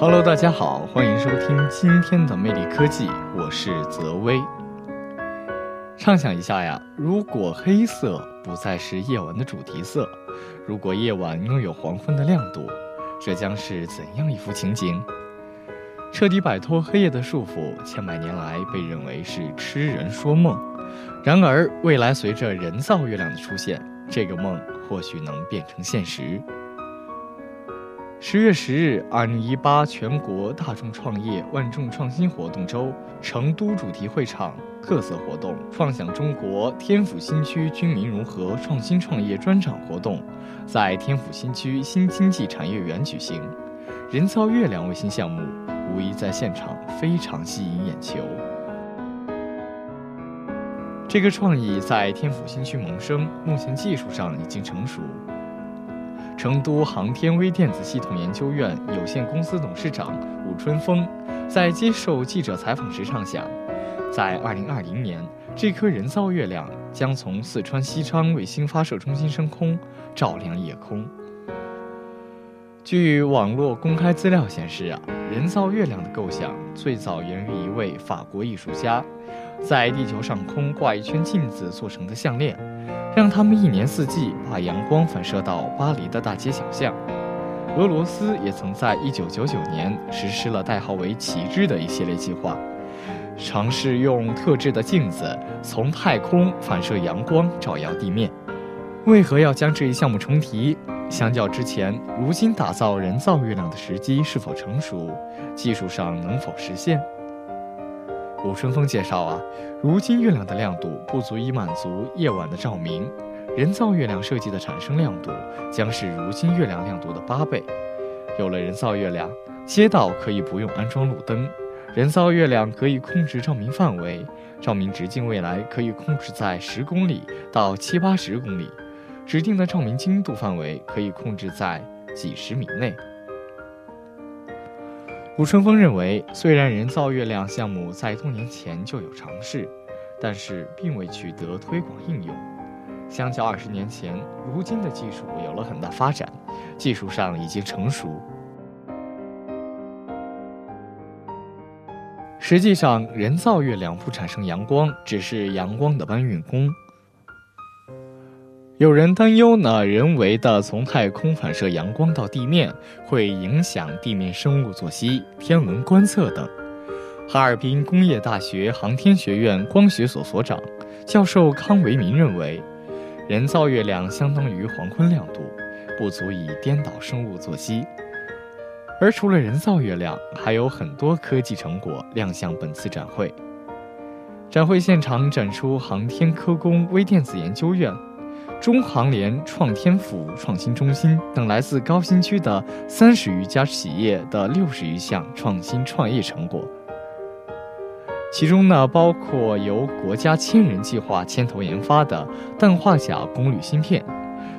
Hello，大家好，欢迎收听今天的魅力科技，我是泽威。畅想一下呀，如果黑色不再是夜晚的主题色，如果夜晚拥有黄昏的亮度，这将是怎样一幅情景？彻底摆脱黑夜的束缚，千百年来被认为是痴人说梦。然而，未来随着人造月亮的出现，这个梦或许能变成现实。十月十日，二零一八全国大众创业万众创新活动周成都主题会场特色活动“创想中国天府新区军民融合创新创业专场”活动在天府新区新经济产业园举行。人造月亮卫星项目无疑在现场非常吸引眼球。这个创意在天府新区萌生，目前技术上已经成熟。成都航天微电子系统研究院有限公司董事长武春风在接受记者采访时畅想，在2020年，这颗人造月亮将从四川西昌卫星发射中心升空，照亮夜空。据网络公开资料显示啊，人造月亮的构想最早源于一位法国艺术家，在地球上空挂一圈镜子做成的项链。让他们一年四季把阳光反射到巴黎的大街小巷。俄罗斯也曾在1999年实施了代号为“旗帜”的一系列计划，尝试用特制的镜子从太空反射阳光照耀地面。为何要将这一项目重提？相较之前，如今打造人造月亮的时机是否成熟？技术上能否实现？武春风介绍啊，如今月亮的亮度不足以满足夜晚的照明，人造月亮设计的产生亮度将是如今月亮亮度的八倍。有了人造月亮，街道可以不用安装路灯，人造月亮可以控制照明范围，照明直径未来可以控制在十公里到七八十公里，指定的照明精度范围可以控制在几十米内。吴春风认为，虽然人造月亮项目在多年前就有尝试，但是并未取得推广应用。相较二十年前，如今的技术有了很大发展，技术上已经成熟。实际上，人造月亮不产生阳光，只是阳光的搬运工。有人担忧呢，人为的从太空反射阳光到地面，会影响地面生物作息、天文观测等。哈尔滨工业大学航天学院光学所所长、教授康维民认为，人造月亮相当于黄昏亮度，不足以颠倒生物作息。而除了人造月亮，还有很多科技成果亮相本次展会。展会现场展出航天科工微电子研究院。中航联创天府创新中心等来自高新区的三十余家企业的六十余项创新创业成果，其中呢包括由国家千人计划牵头研发的氮化钾功率芯片，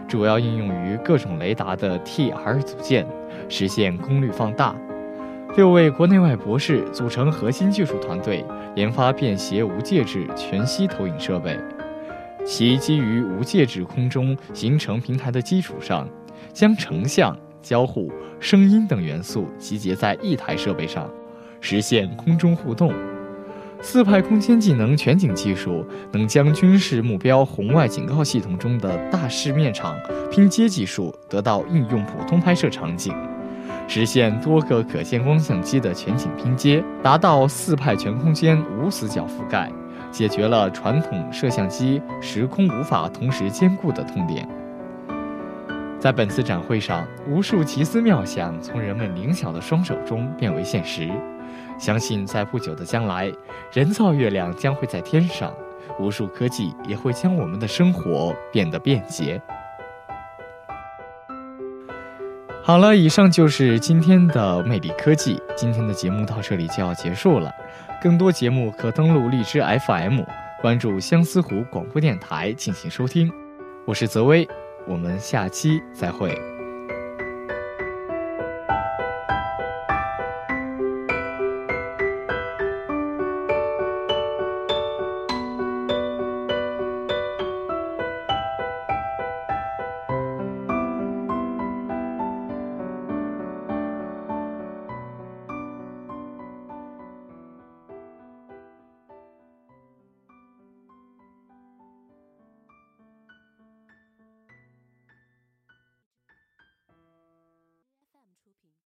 主要应用于各种雷达的 T-R 组件，实现功率放大。六位国内外博士组成核心技术团队，研发便携无介质全息投影设备。其基于无介质空中形成平台的基础上，将成像、交互、声音等元素集结在一台设备上，实现空中互动。四派空间技能全景技术能将军事目标红外警告系统中的大视面场拼接技术得到应用普通拍摄场景，实现多个可见光相机的全景拼接，达到四派全空间无死角覆盖。解决了传统摄像机时空无法同时兼顾的痛点。在本次展会上，无数奇思妙想从人们灵巧的双手中变为现实。相信在不久的将来，人造月亮将会在天上，无数科技也会将我们的生活变得便捷。好了，以上就是今天的魅力科技。今天的节目到这里就要结束了。更多节目可登录荔枝 FM，关注相思湖广播电台进行收听。我是泽威，我们下期再会。